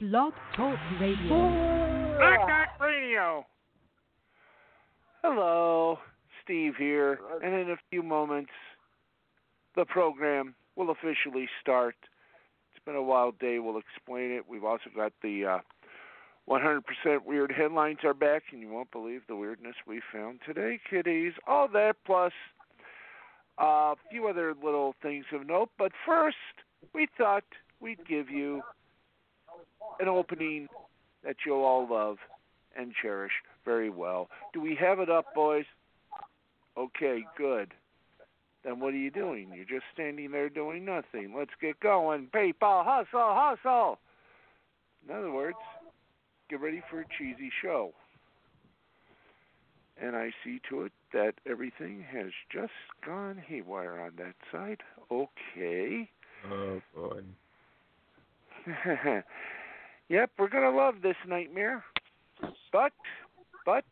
Blog Talk Radio. Black Dot Radio. Hello, Steve here, and in a few moments, the program will officially start. It's been a wild day. We'll explain it. We've also got the uh, 100% weird headlines are back, and you won't believe the weirdness we found today, kiddies. All that plus a few other little things of note. But first, we thought we'd give you an opening that you'll all love and cherish very well. Do we have it up, boys? Okay, good. Then what are you doing? You're just standing there doing nothing. Let's get going. People, hustle, hustle. In other words, get ready for a cheesy show. And I see to it that everything has just gone haywire on that side. Okay. Oh boy. yep, we're gonna love this nightmare. But, but,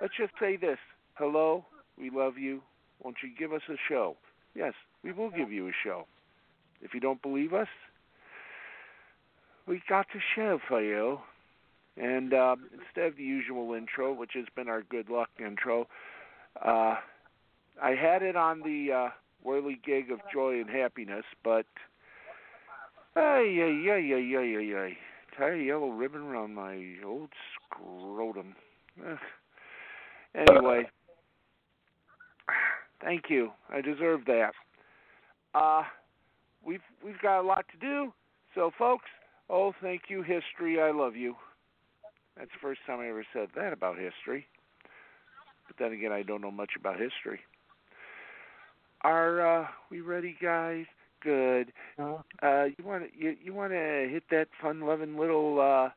let's just say this: hello, we love you. Won't you give us a show? Yes, we will give you a show. If you don't believe us, we got a show for you. And uh, instead of the usual intro, which has been our good luck intro, uh, I had it on the uh, whirly gig of joy and happiness, but ay ay ay ay ay ay ay, tie a yellow ribbon around my old scrotum. Anyway, thank you. I deserve that. Uh, we've we've got a lot to do, so folks. Oh, thank you, history. I love you. That's the first time I ever said that about history. But then again, I don't know much about history. Are uh, we ready, guys? Good. Uh, you want to you, you want to hit that fun-loving little uh,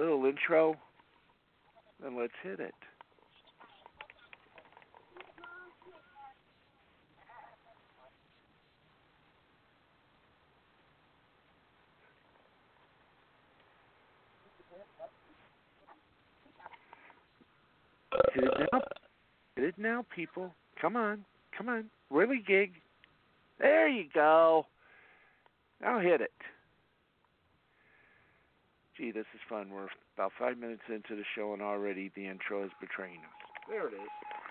little intro? Then let's hit it. Hit it now. Hit it now, people. Come on. Come on. Really gig. There you go. Now hit it. Gee, this is fun. We're about five minutes into the show, and already the intro is betraying us. There it is.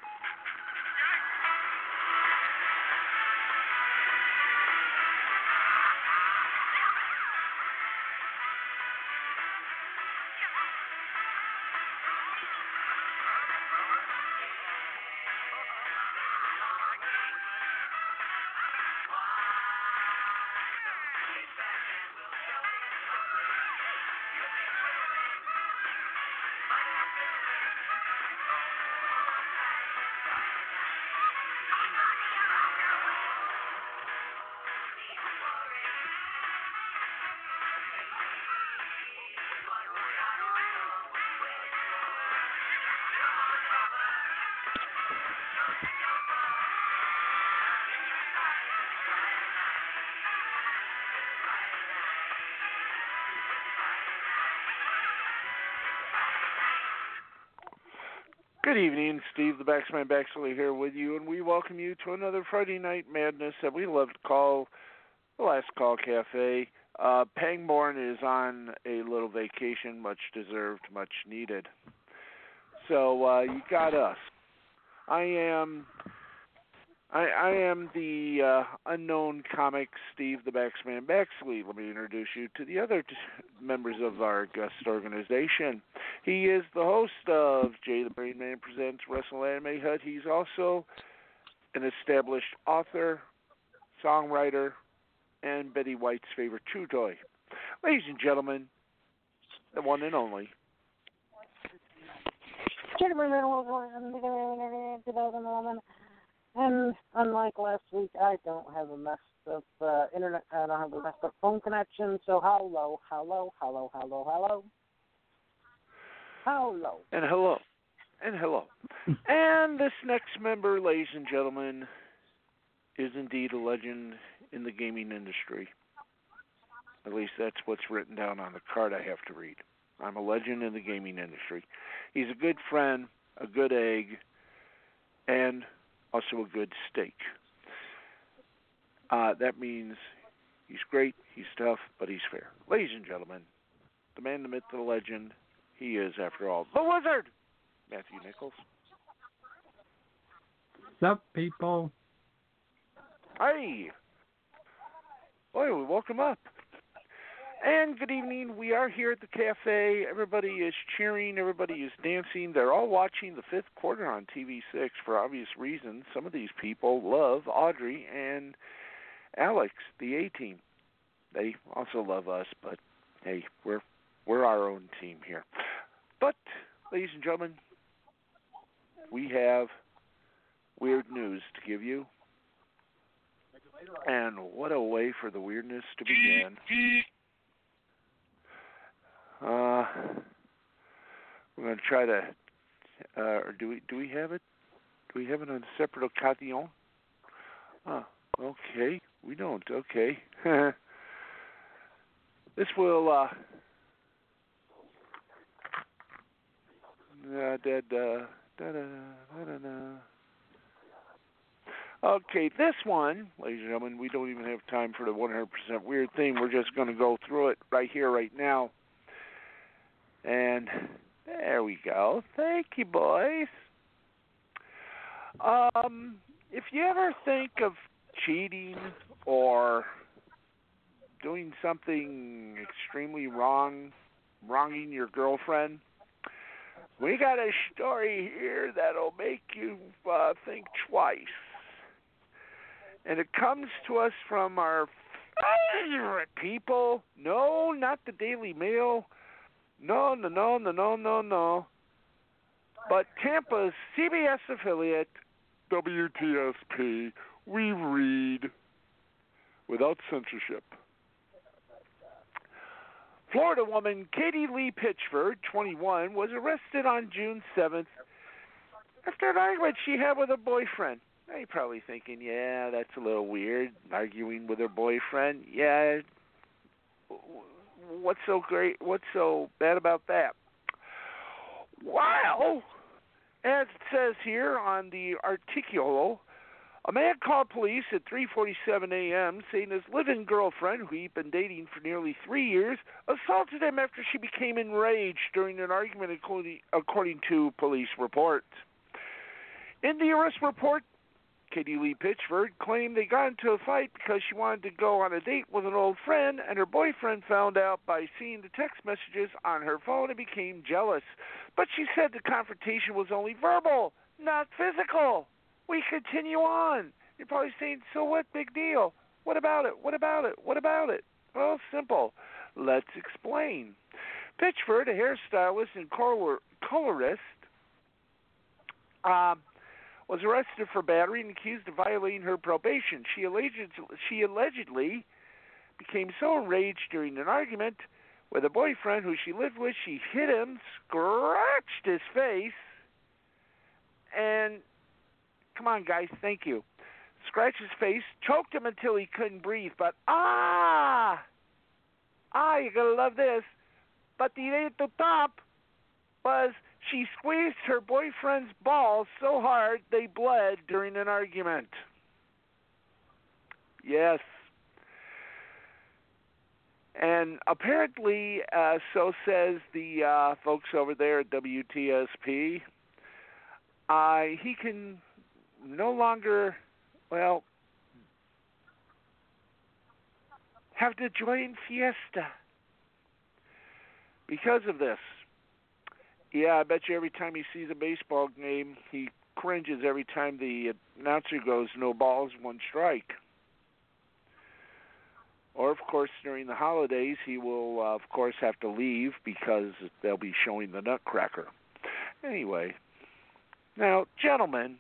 Good evening, Steve the Baxman Baxley here with you, and we welcome you to another Friday Night Madness that we love to call the Last Call Cafe. Uh, Pangborn is on a little vacation, much deserved, much needed. So uh, you got us. I am, I, I am the uh, unknown comic Steve the Baxman Baxley. Let me introduce you to the other t- members of our guest organization. He is the host of Jay the Brain Man Presents Wrestle Anime Hut. He's also an established author, songwriter, and Betty White's favorite chew toy. Ladies and gentlemen, the one and only. And unlike last week, I don't have a messed up uh, internet. I don't have a messed up phone connection. So hello, hello, hello, hello, hello. Hello. And hello. And hello. and this next member, ladies and gentlemen, is indeed a legend in the gaming industry. At least that's what's written down on the card I have to read. I'm a legend in the gaming industry. He's a good friend, a good egg, and also a good steak. Uh, that means he's great, he's tough, but he's Fair. Ladies and gentlemen, the man, the myth, the legend, he is, after all, the wizard, Matthew Nichols. What's up, people? Hi. Boy, we woke him up. And good evening. We are here at the cafe. Everybody is cheering. Everybody is dancing. They're all watching the fifth quarter on TV6 for obvious reasons. Some of these people love Audrey and Alex, the A team. They also love us, but hey, we're we're our own team here. But, ladies and gentlemen, we have weird news to give you. And what a way for the weirdness to begin. Uh, we're going to try to, uh, or do we do we have it? Do we have it on separate occasion? Oh, okay. We don't. Okay. this will. Uh, da, da, da, da, da, da, da. Okay, this one, ladies and gentlemen, we don't even have time for the 100% weird thing. We're just going to go through it right here, right now. And there we go. Thank you, boys. Um, if you ever think of cheating or doing something extremely wrong, wronging your girlfriend, we got a story here that'll make you uh, think twice. And it comes to us from our favorite people. No, not the Daily Mail. No, no, no, no, no, no, no. But Tampa's CBS affiliate, WTSP, we read without censorship. Florida woman Katie Lee Pitchford, 21, was arrested on June 7th after an argument she had with her boyfriend. Now you're probably thinking, yeah, that's a little weird, arguing with her boyfriend. Yeah, what's so great? What's so bad about that? Well, as it says here on the articulo, a man called police at 3:47 a.m. saying his live-in girlfriend, who he'd been dating for nearly three years, assaulted him after she became enraged during an argument, according to police reports. In the arrest report, Katie Lee Pitchford claimed they got into a fight because she wanted to go on a date with an old friend, and her boyfriend found out by seeing the text messages on her phone and became jealous. But she said the confrontation was only verbal, not physical. We continue on. You're probably saying, so what? Big deal. What about it? What about it? What about it? Well, simple. Let's explain. Pitchford, a hairstylist and color- colorist, um, was arrested for battery and accused of violating her probation. She alleged she allegedly became so enraged during an argument with a boyfriend who she lived with, she hit him, scratched his face, and come on, guys, thank you. Scratched his face, choked him until he couldn't breathe. But ah, ah, you're gonna love this. But the the top was she squeezed her boyfriend's balls so hard they bled during an argument. Yes. And apparently, uh, so says the uh, folks over there at WTSP, uh, he can no longer, well, have to join Fiesta because of this. Yeah, I bet you every time he sees a baseball game, he cringes every time the announcer goes, no balls, one strike. Or, of course, during the holidays, he will, uh, of course, have to leave because they'll be showing the Nutcracker. Anyway, now, gentlemen,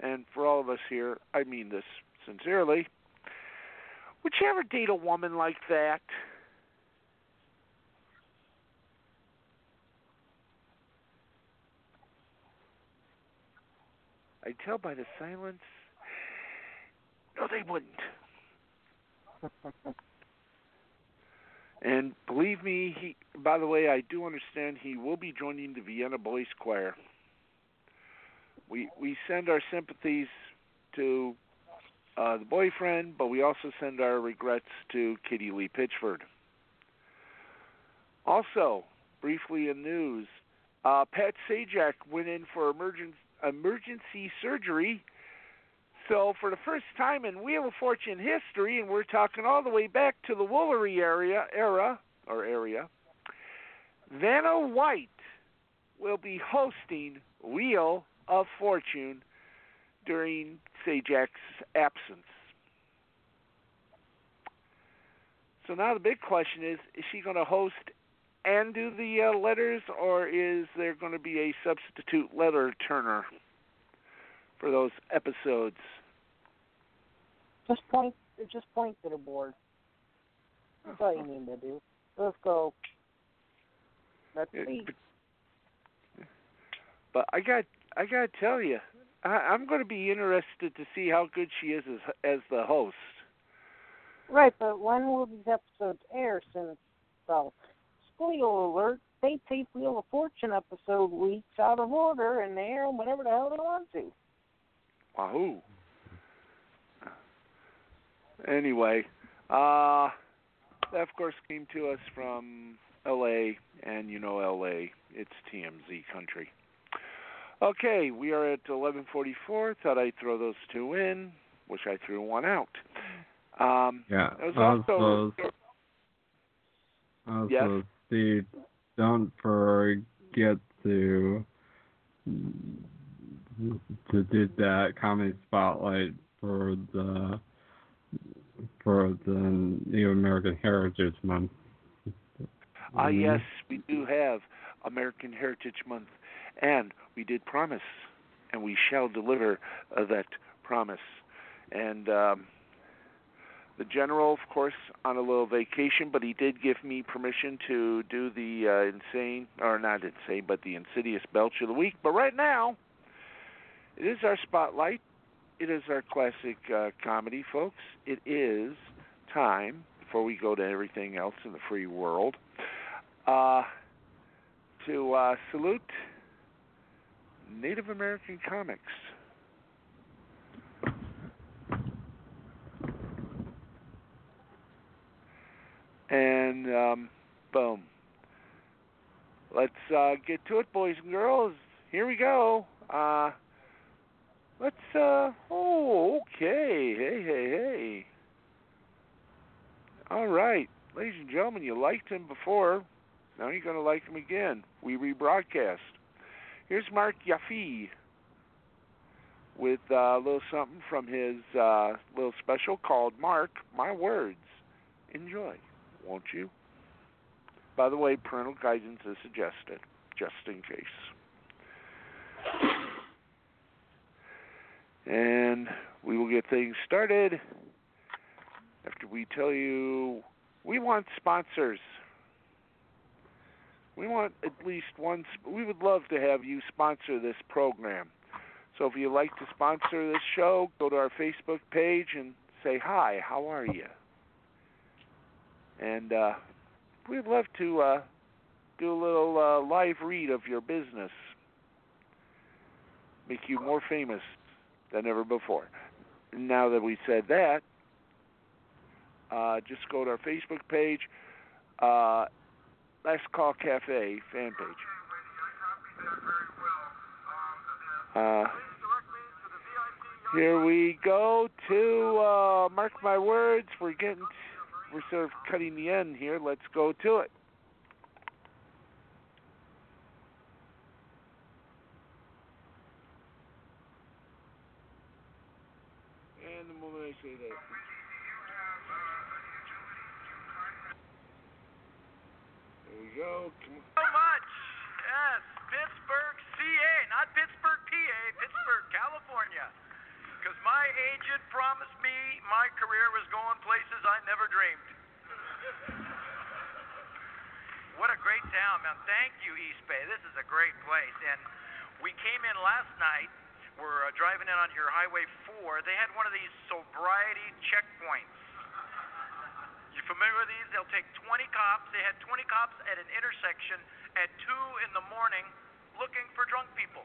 and for all of us here, I mean this sincerely, would you ever date a woman like that? I tell by the silence. No, they wouldn't. and believe me, he. By the way, I do understand he will be joining the Vienna Boys Choir. We we send our sympathies to uh, the boyfriend, but we also send our regrets to Kitty Lee Pitchford. Also, briefly in news, uh, Pat Sajak went in for emergency emergency surgery. So for the first time in Wheel of Fortune history, and we're talking all the way back to the Woolery area era or area, Vanna White will be hosting Wheel of Fortune during Sajak's absence. So now the big question is: Is she going to host and do the uh, letters, or is there going to be a substitute letter turner for those episodes? Just point. Just point to the board. That's all you need to do. Let's go. Let's see. But, I got I got to tell you, I, I'm going to be interested to see how good she is as as the host. Right, but when will these episodes air? Since well, spoiler alert, they tape Wheel of Fortune episode weeks out of order, and they air them whenever the hell they want to. Wahoo! Anyway, uh, that of course came to us from L.A. and you know L.A. It's TMZ country. Okay, we are at 11:44. Thought I'd throw those two in, which I threw one out. Um, Yeah. it was also Also, Yes? Steve, don't forget to to do that comedy spotlight for the for the New American Heritage Month. Ah, Mhm. yes, we do have American Heritage Month, and we did promise, and we shall deliver uh, that promise. And um, the general, of course, on a little vacation, but he did give me permission to do the uh, insane, or not insane, but the insidious belch of the week. But right now, it is our spotlight. It is our classic uh, comedy, folks. It is time before we go to everything else in the free world uh, to uh, salute Native American comics. And um, boom. Let's uh, get to it, boys and girls. Here we go. Uh, let's. Uh, oh, okay. Hey, hey, hey. All right, ladies and gentlemen, you liked him before. Now you're going to like him again. We rebroadcast. Here's Marc Yaffee with uh, a little something from his uh, little special called Mark My Words. Enjoy, won't you? By the way, parental guidance is suggested, just in case. And we will get things started after we tell you we want sponsors. We want at least one. We would love to have you sponsor this program. So if you'd like to sponsor this show, go to our Facebook page and say hi. How are you? And uh, we'd love to uh, do a little uh, live read of your business, make you more famous than ever before. Now that we said that, uh, just go to our Facebook page, uh, Last Call Cafe fan page. Uh, here we go to uh, mark my words. We're getting, we're sort of cutting the end here. Let's go to it. And the moment I say that. There we go. So much. Yes, Pittsburg, CA, not Pittsburgh, PA, Pittsburg, California. Because my agent promised me my career was going places I never dreamed. what a great town, man. Thank you, East Bay. This is a great place. And we came in last night. We're uh, driving in on your Highway 4. They had one of these sobriety checkpoints. You familiar with these? They'll take 20 cops. They had 20 cops at an intersection at 2 in the morning looking for drunk people.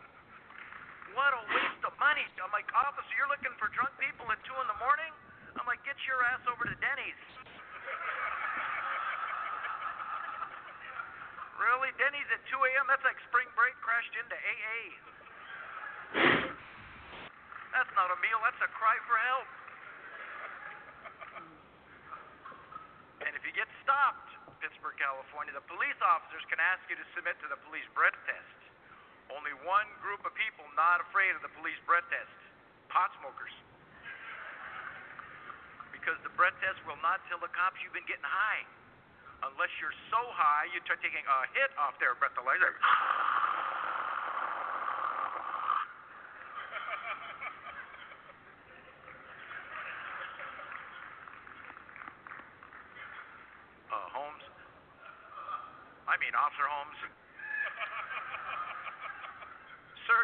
What a waste of money. I'm like, officer, you're looking for drunk people at two in the morning? I'm like, get your ass over to Denny's. really? Denny's at 2 a.m.? That's like spring break crashed into AA. That's not a meal, that's a cry for help. And if you get stopped, Pittsburg, California, the police officers can ask you to submit to the police breath test. Only one group of people not afraid of the police breath test pot smokers. Because the breath test will not tell the cops you've been getting high. Unless you're so high, you start taking a hit off their breathalyzer. Uh, Holmes? I mean, Officer Holmes.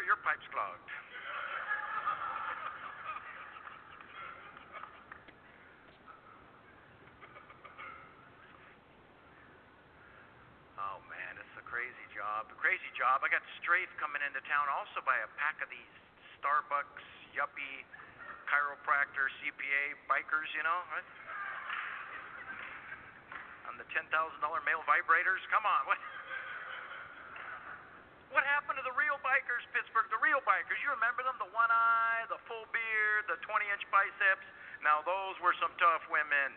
Your pipe's clogged. Oh man, it's a crazy job. A crazy job. I got Strafe coming into town also by a pack of these Starbucks, yuppie, chiropractor, CPA bikers, you know, right? On the ten thousand dollar male vibrators. Come on, what? What happened to the real bikers, Pittsburg? The real bikers. You remember them? The one eye, the full beard, the 20 inch biceps. Now, those were some tough women.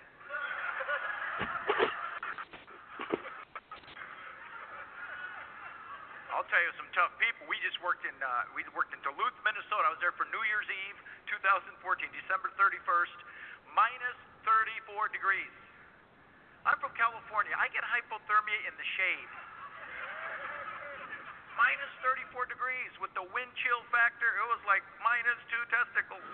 I'll tell you some tough people. We just worked in uh, we worked in Duluth, Minnesota. I was there for New Year's Eve, 2014, December 31st, minus 34 degrees. I'm from California. I get hypothermia in the shade. Minus 34 degrees with the wind chill factor. It was like minus two testicles.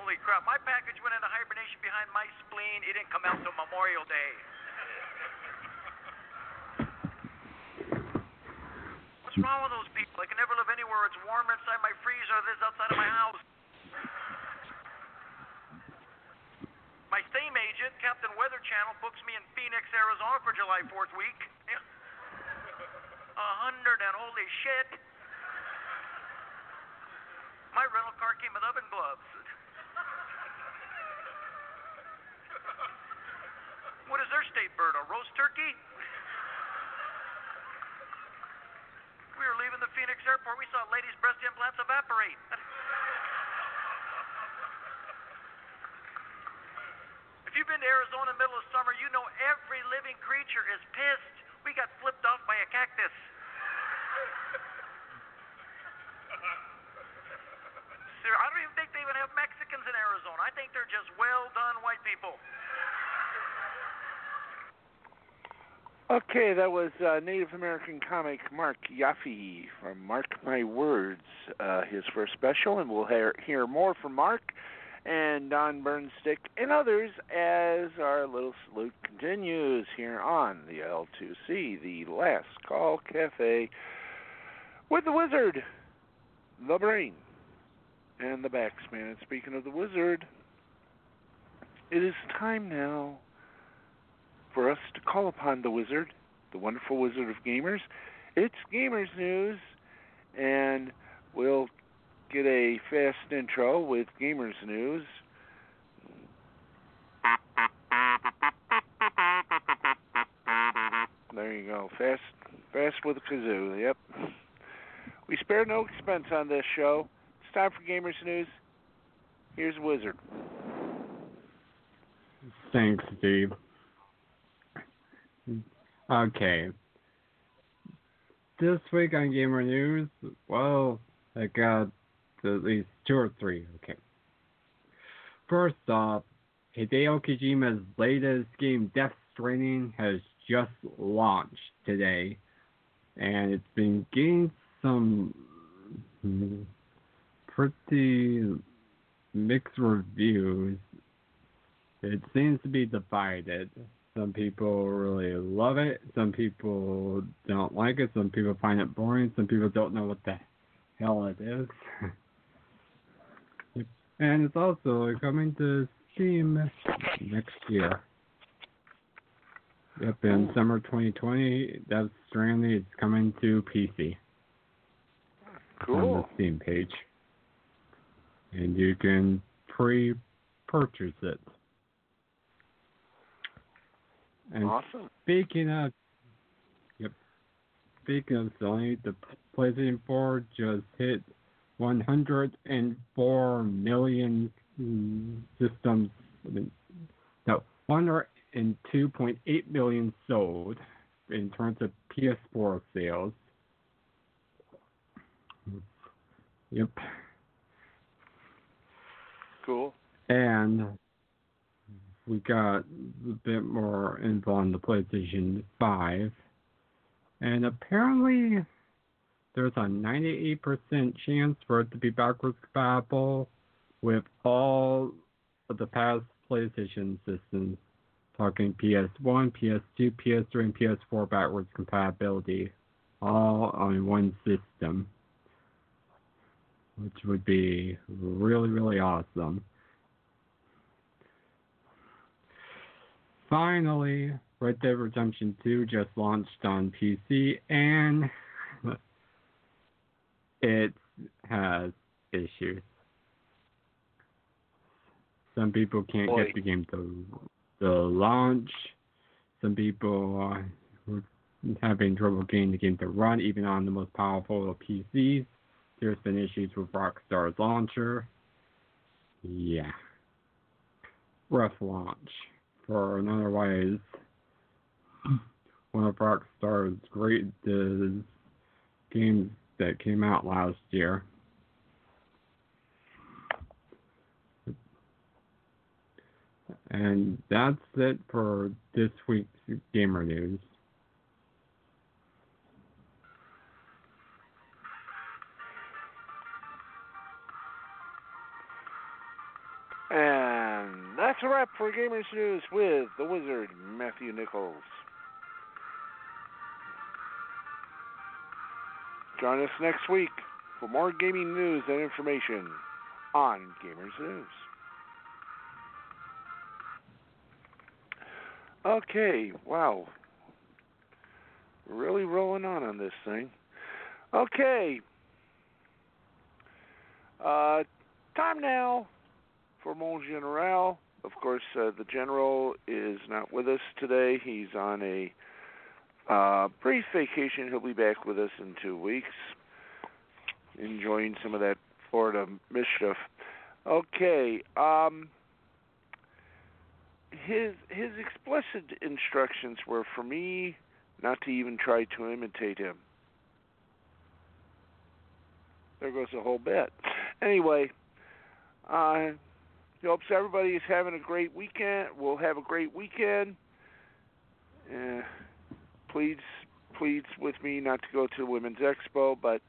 Holy crap. My package went into hibernation behind my spleen. It didn't come out till Memorial Day. What's wrong with those people? I can never live anywhere it's warmer inside my freezer than it is outside of my house. My same agent, Captain Weather Channel, books me in Phoenix, Arizona for July 4th week. Yeah. A hundred and holy shit. My rental car came with oven gloves. What is their state bird? A roast turkey? We were leaving the Phoenix airport. We saw ladies' breast implants evaporate. If you've been to Arizona middle of summer, you know every living creature is pissed. We got flipped off by a cactus. Sir, I don't even think they even have Mexicans in Arizona. I think they're just well done white people. Okay, that was uh, Native American comic Marc Yaffee from Mark My Words, uh, his first special, and we'll hear, hear more from Mark and Don Burnstick and others as our little salute continues here on the L2C, the Last Call Cafe, with the Wizard, the Brain, and the Baxman. And speaking of the Wizard, it is time now for us to call upon the wizard, the wonderful wizard of gamers. It's Gamers News, and we'll get a fast intro with Gamers News. There you go. Fast fast with a kazoo, yep. We spare no expense on this show. It's time for Gamers News. Here's Wizard. Thanks, Steve. Okay. This week on Gamer News, well, I got at least two or three. Okay. First off, Hideo Kojima's latest game, Death Stranding, has just launched today, and it's been getting some pretty mixed reviews. It seems to be divided. Some people really love it. Some people don't like it. Some people find it boring. Some people don't know what the hell it is. and it's also coming to Steam next year. Yep, in oh. summer 2020, Death Stranding is coming to PC. Cool. on the Steam page. And you can pre purchase it. And Awesome. speaking of Yep. Speaking of Sony, the PlayStation 4 just hit 104 million mm, systems. No, 102.8 million sold in terms of PS4 sales. Yep. Cool. And we got a bit more info on the PlayStation 5. And apparently, there's a 98% chance for it to be backwards compatible with all of the past PlayStation systems, talking PS1, PS2, PS3, and PS4 backwards compatibility, all on one system, which would be really, really awesome. Finally, Red Dead Redemption 2 just launched on PC and it has issues. Some people can't Boy. get the game to the launch. Some people are having trouble getting the game to run even on the most powerful of PCs. There's been issues with Rockstar's launcher. Yeah. Rough launch for an otherwise one of Rockstar's great games that came out last year. And that's it for this week's gamer news. And that's a wrap for Gamers News with the wizard, Matthew Nichols. Join us next week for more gaming news and information on Gamers News. Okay, wow. Really rolling on on this thing. Okay. Uh, time now for Mon General. Of course, uh, the general is not with us today. He's on a uh, brief vacation. He'll be back with us in two weeks, enjoying some of that Florida mischief. Okay. Um, his his explicit instructions were for me not to even try to imitate him. There goes the whole bit. Anyway, uh, hopes everybody is having a great weekend. We'll have a great weekend. Uh, pleads pleads with me not to go to the Women's Expo, but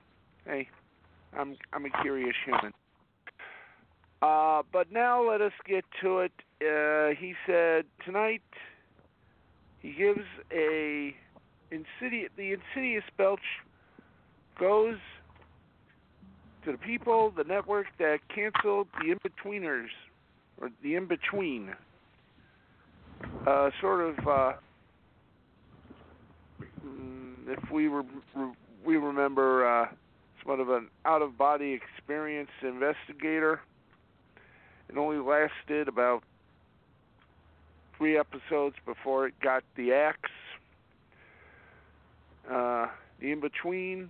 hey, I'm I'm a curious human. Uh, but now let us get to it. Uh, he said tonight he gives a insidious the insidious belch goes to the people, the network that canceled the in-betweeners or the in-between. Uh, sort of, uh, mm, if we were, we remember, uh, somewhat of an out-of-body experience investigator. It only lasted about three episodes before it got the axe. Uh, the in-between,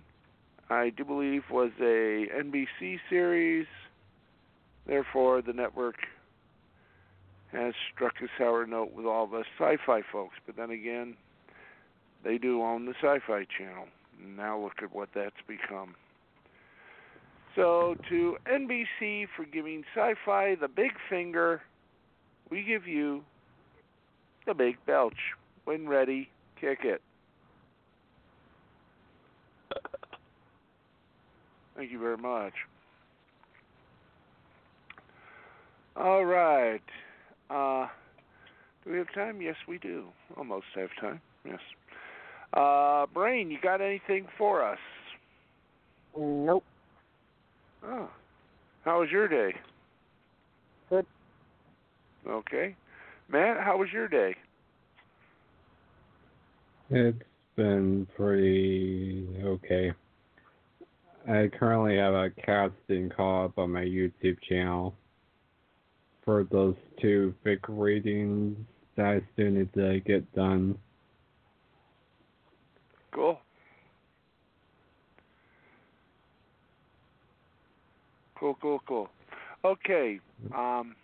I do believe, was a NBC series. Therefore, the network has struck a sour note with all of us sci-fi folks. But then again, they do own the Sci-Fi Channel. Now look at what that's become. So to NBC for giving Sci-Fi the big finger, we give you the big belch. When ready, kick it. Thank you very much. All right. Uh, do we have time? Yes, we do. Almost have time. Yes. Uh, Brain, you got anything for us? Nope. Oh. How was your day? Good. Okay. Matt, how was your day? It's been pretty okay. I currently have a casting call up on my YouTube channel for those two big readings that I still need to get done. Cool. Cool, cool, cool. Okay. Um.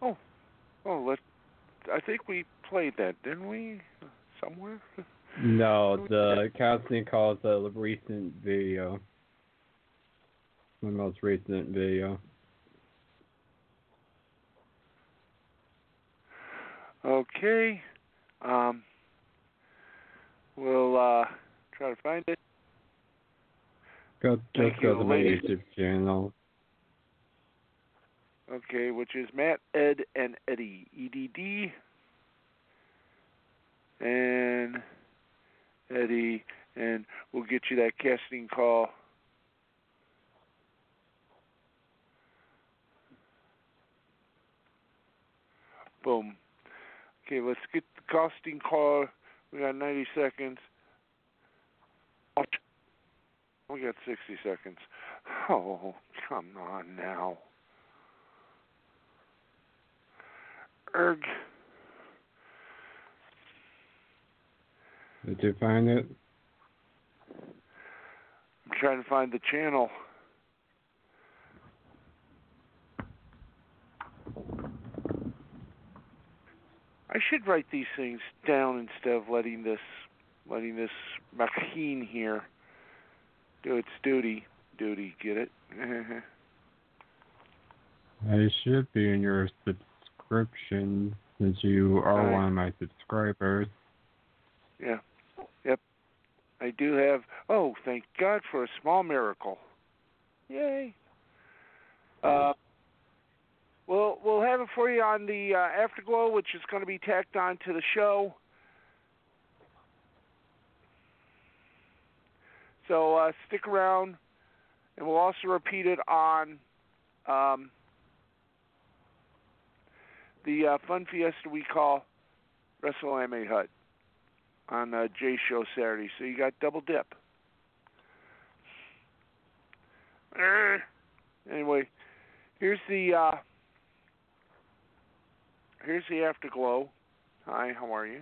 Oh, oh. Let. I think we played that, didn't we? Somewhere. No, the casting call is a recent video. My most recent video. Okay. Um. We'll uh try to find it. Go Thank go you, to my ladies. YouTube channel. Okay, which is Matt, Ed, and Eddie. E D D. And Eddie, and we'll get you that casting call. Boom. Okay, let's get the casting call. We got 90 seconds. We got 60 seconds. Oh, come on now. Erg. Did you find it? I'm trying to find the channel. I should write these things down instead of letting this letting this machine here do its duty. Duty, get it? I should be in your subscription since you are Alright. one of my subscribers. yeah. Yep. I do have oh, thank God for a small miracle. Yay. Uh We'll we'll have it for you on the uh, afterglow, which is going to be tacked on to the show. So uh, stick around, and we'll also repeat it on um, the uh, fun fiesta we call Wrestle Anime Hut on uh, Jay's show Saturday. So you got double dip. Anyway, here's the. Uh, Here's the afterglow. Hi, how are you?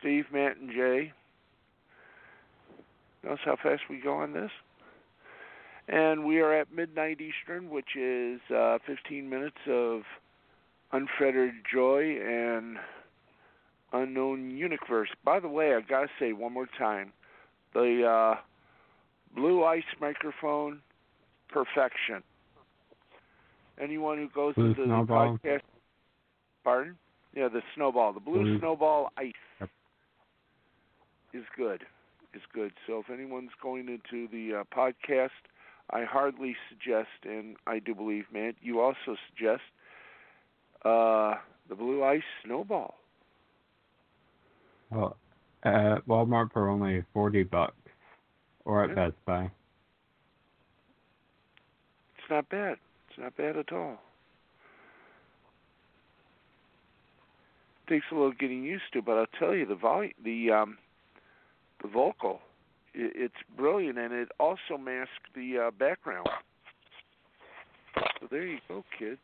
Steve, Matt, and Jay. Notice how fast we go on this? And we are at midnight Eastern, which is uh, 15 minutes of unfettered joy and unknown universe. By the way, I gotta say one more time, the uh, Blue Ice microphone, perfection. Anyone who goes Blue into Snowball? the podcast, pardon? Yeah, the snowball, the blue Blue- snowball ice Yep. is good. Is good. So if anyone's going into the uh, podcast, I hardly suggest, and I do believe, Matt, you also suggest uh, the blue ice snowball. Well, at Walmart for only forty bucks, or at Yeah. Best Buy. It's not bad. Not bad at all. Takes a little getting used to, but I'll tell you the volume, the um, the vocal, i it's brilliant, and it also masks the uh, background. So there you go, kids.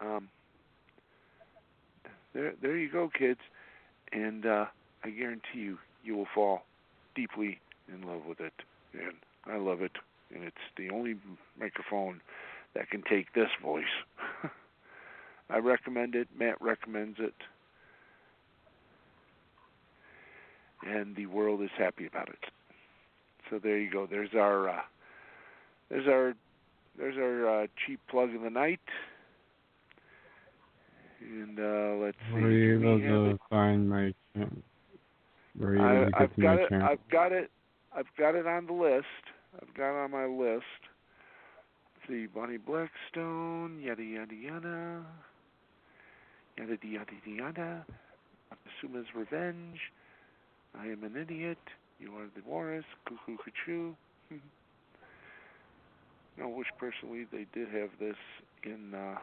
Um, there, there you go, kids, and uh, I guarantee you, you will fall deeply in love with it, and I love it and it's the only microphone that can take this voice. I recommend it. Matt recommends it, and the world is happy about it. So there you go. There's our uh, there's our there's our uh, cheap plug of the night. And uh, let's see. Were you able to it? find my? Were you I, able to I've get to got my it. channel? I've got it. I've got it on the list. I've got on my list. See, Bonnie Blackstone, yada yada yada, yada yada yada. Asuma's Revenge. I am an idiot. You are the Walrus. Cuckoo Cuckoo. I wish personally they did have this in. uh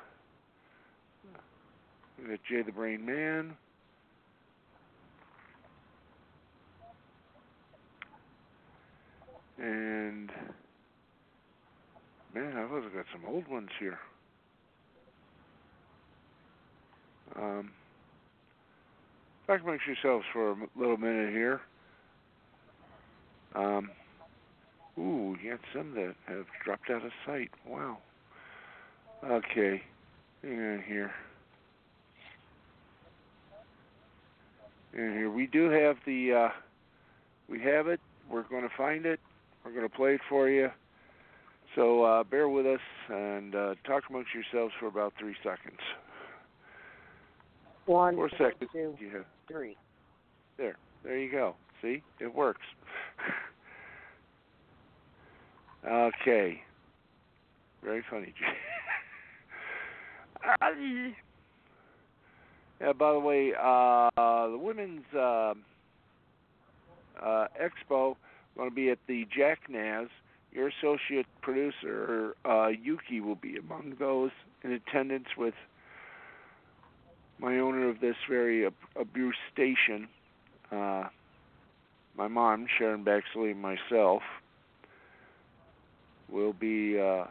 we got Jay the Brain Man. And man, I've also got some old ones here. Um, back amongst yourselves for a little minute here. Um, ooh, you got some that have dropped out of sight. Wow. Okay, hang on here. And here we do have the. Uh, we have it. We're going to find it. We're going to play it for you. So uh, bear with us and uh, talk amongst yourselves for about three seconds. One, Four seconds. two, Yeah. three. There. There you go. See? It works. okay. Very funny. yeah, by the way, uh, the women's uh, uh, expo going to be at the Jack Naz. Your associate producer, uh, Yuki, will be among those in attendance with my owner of this very ab- abuse station, uh, my mom, Sharon Baxley, and myself will be uh,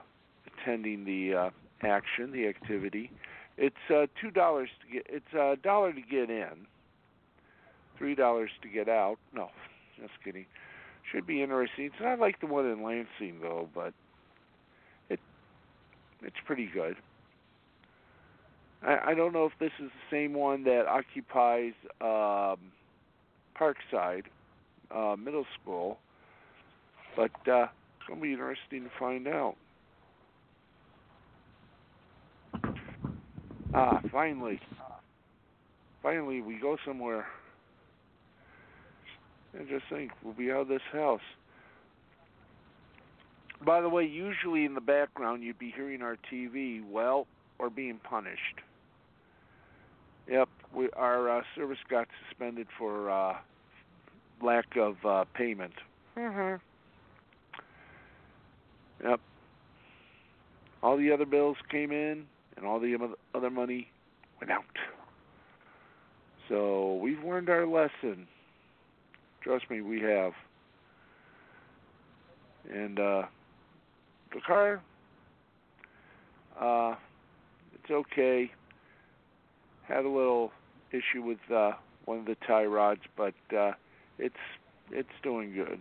attending the uh, action, the activity. It's uh, two dollars to get. It's a dollar to get in, three dollars to get out. No, just kidding. Should be interesting. It's not like the one in Lansing though, but it it's pretty good. I, I don't know if this is the same one that occupies um, Parkside uh, Middle School, but uh, it's to be interesting to find out. Ah, finally. Finally, we go somewhere. And just think, we'll be out of this house. By the way, usually in the background you'd be hearing our TV. Well, we're being punished. Yep, we, our uh, service got suspended for uh, lack of uh, payment. Mhm. Yep. All the other bills came in, and all the other money went out. So we've learned our lesson. Trust me, we have. And uh, the car, uh, it's okay. Had a little issue with uh, one of the tie rods, but uh, it's it's doing good.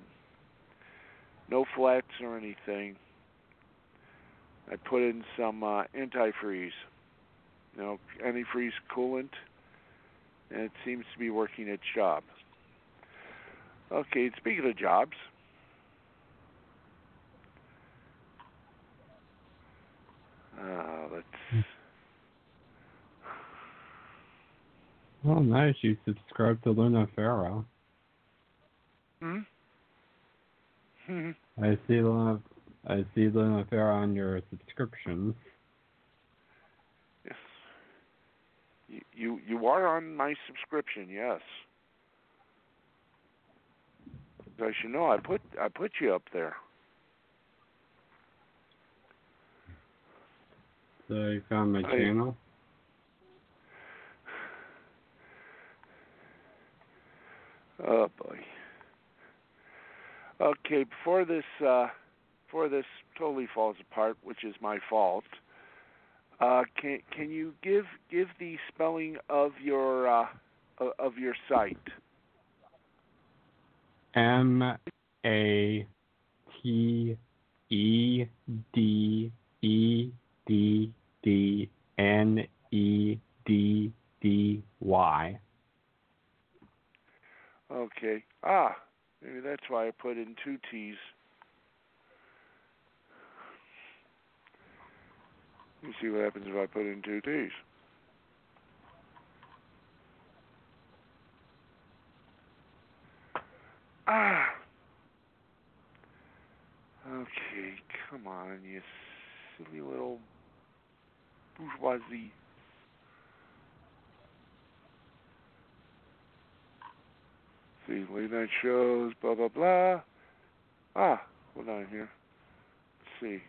No flats or anything. I put in some uh, antifreeze, you know, antifreeze coolant, and it seems to be working its job. Okay, speaking of jobs, uh, let's. Oh, nice. You subscribed to Luna Pharaoh. Hmm. I see Luna. I see Luna Pharaoh on your subscriptions. Yes. You, you you are on my subscription, yes. As you know, I put I put you up there. So you found my I- channel. Oh boy. Okay, before this uh before this totally falls apart, which is my fault, uh can can you give give the spelling of your uh of your site? M A T E D E D D N E D D Y. Okay. Ah, maybe that's why I put in two T's. Me see what happens if I put in two T's. Ah. Okay, come on, you silly little bourgeoisie. See, late night shows, blah blah blah. Ah, hold on here. Let's see.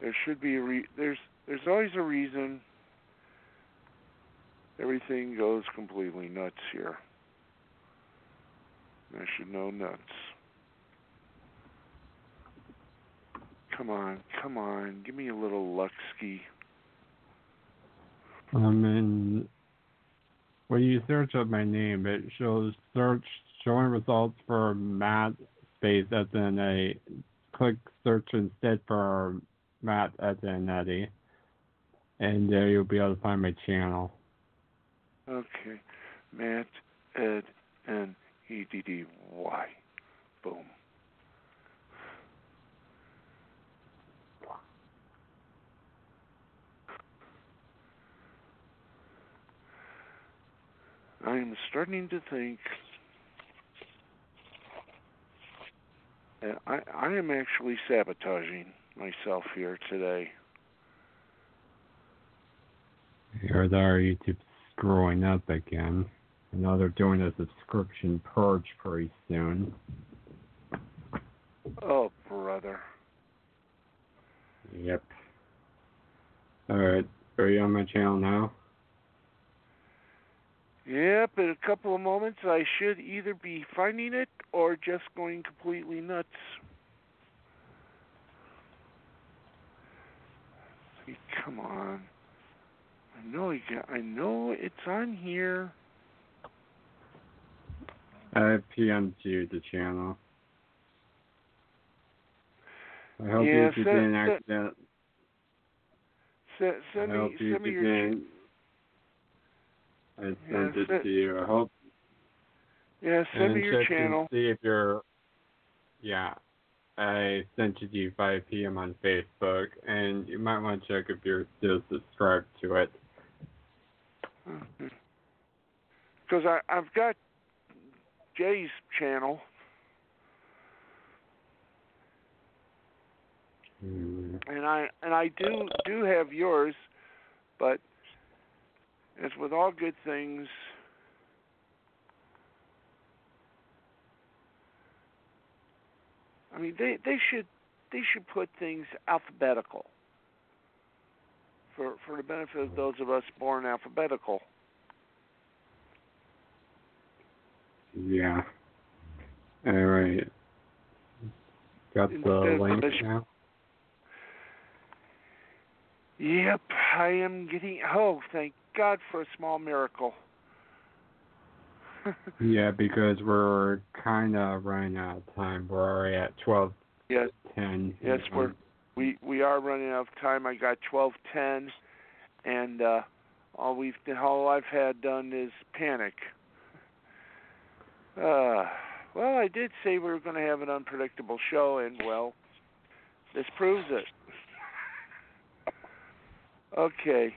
There should be a re- there's there's always a reason. Everything goes completely nuts here. I should know nuts. Come on, come on, give me a little Luxky. Um, and when you search up my name, it shows search showing results for Matt space as in a click search instead for Matt as in Eddie, and there you'll be able to find my channel. Okay, Matt, Ed, and E, D, D, Y. Boom. I'm starting to think that I, I am actually sabotaging myself here today. Here's our YouTube screwing up again. I know they're doing a subscription purge pretty soon. Oh, brother. Yep. Alright, are you on my channel now? Yep, in a couple of moments I should either be finding it or just going completely nuts. Hey, come on. I know you got, I know it's on here. I PM'd you the channel. I hope Yeah, you didn't accident. Send, I send me you send me your didn't. I Yeah, sent it send- to you. I hope yeah, send me your channel. see if you're. Yeah, I sent it to you 5 p.m. on Facebook, and you might want to check if you're still subscribed to it. Mm-hmm. Because I I've got Jay's channel. Hmm. and I and I do do have yours, but as with all good things, I mean they they should they should put things alphabetical for for the benefit of those of us born alphabetical. Yeah. All right. Got the link now. Yep, I am getting. Oh, thank God for a small miracle. Yeah, because we're kind of running out of time. We're already at twelve yes, ten. Yes, we're we we are running out of time. I got twelve ten, and uh, all we've all I've had done is panic. Uh, well, I did say we were going to have an unpredictable show, and well, this proves it. Okay,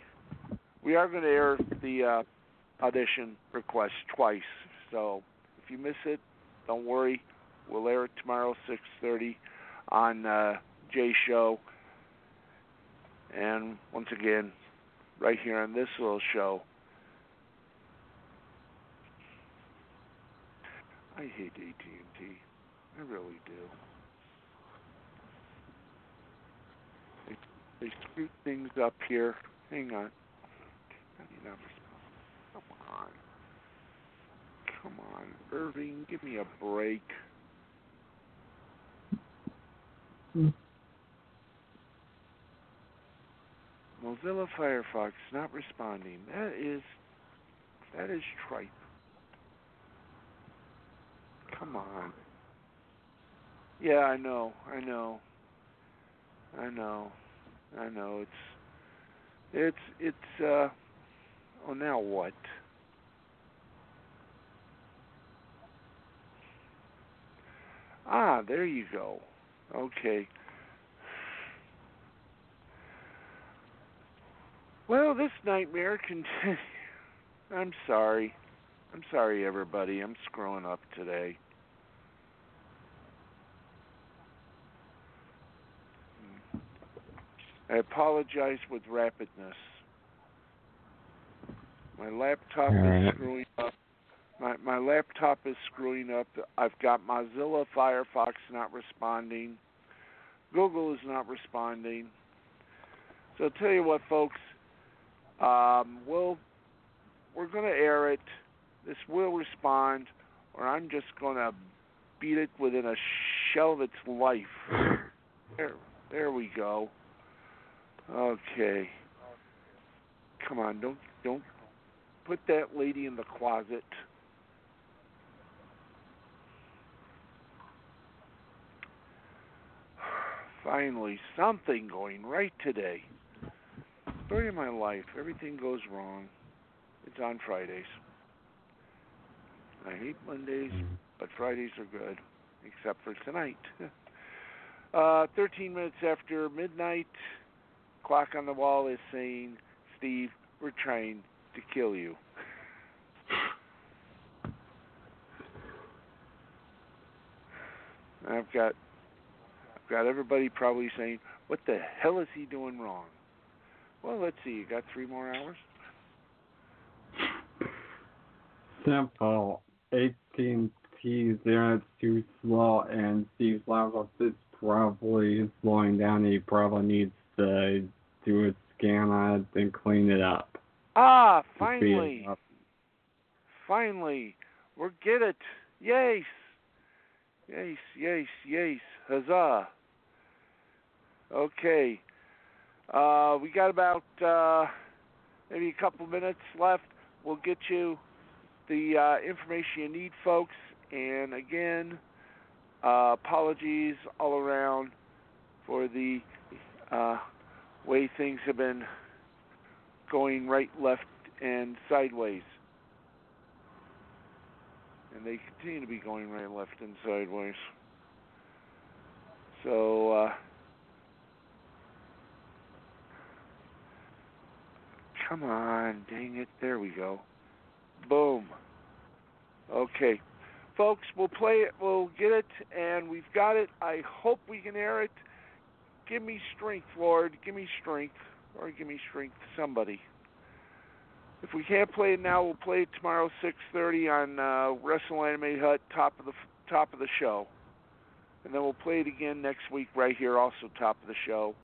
we are going to air the uh, audition request twice. So if you miss it, don't worry. We'll air it tomorrow, six thirty, on uh, Jay Show. And once again, right here on this little show. I hate AT&T. I really do. They, they screw things up here. Hang on. Come on. Come on, Irving, give me a break. Mozilla Firefox not responding. That is that is tripe. Come on. Yeah, I know. I know. I know. I know. It's it's it's uh oh now what? Ah, there you go. Okay. Well, this nightmare continues. I'm sorry. I'm sorry, everybody. I'm screwing up today. I apologize with rapidness. My laptop Alright. is screwing up. My my laptop is screwing up. I've got Mozilla Firefox not responding. Google is not responding. So I'll tell you what, folks. Um, we'll we're going to air it. This will respond, or I'm just going to beat it within a shell of its life. There, There we go. Okay. Come on, don't don't put that lady in the closet. Finally, something going right today. Story of my life. Everything goes wrong. It's on Fridays. I hate Mondays, but Fridays are good, except for tonight. uh, 13 minutes after midnight, clock on the wall is saying, Steve, we're trying to kill you. I've got I've got everybody probably saying, What the hell is he doing wrong? Well, let's see, you got three more hours? Simple. 18 T's there, it's too slow, and Steve's laptop is probably slowing down. He probably needs to do a scan on it and clean it up. Ah, finally. up. Finally. We're get it. Yes. Yes, yes, yes. Huzzah. Okay. Uh, we got about uh, maybe a couple minutes left. We'll get you the uh, information you need, folks. And again, uh, apologies all around for the uh, way things have been going right, left, and sideways. And they continue to be going right, left, and sideways. So, uh, come on, dang it, there we go. Boom. Okay. Folks, we'll play it, we'll get it, and we've got it. I hope we can air it. Give me strength, Lord. Give me strength. Or give me strength, somebody. If we can't play it now, we'll play it tomorrow, 6:30 on uh, Wrestle Anime Hut, top of the top of the show, and then we'll play it again next week right here, also top of the show.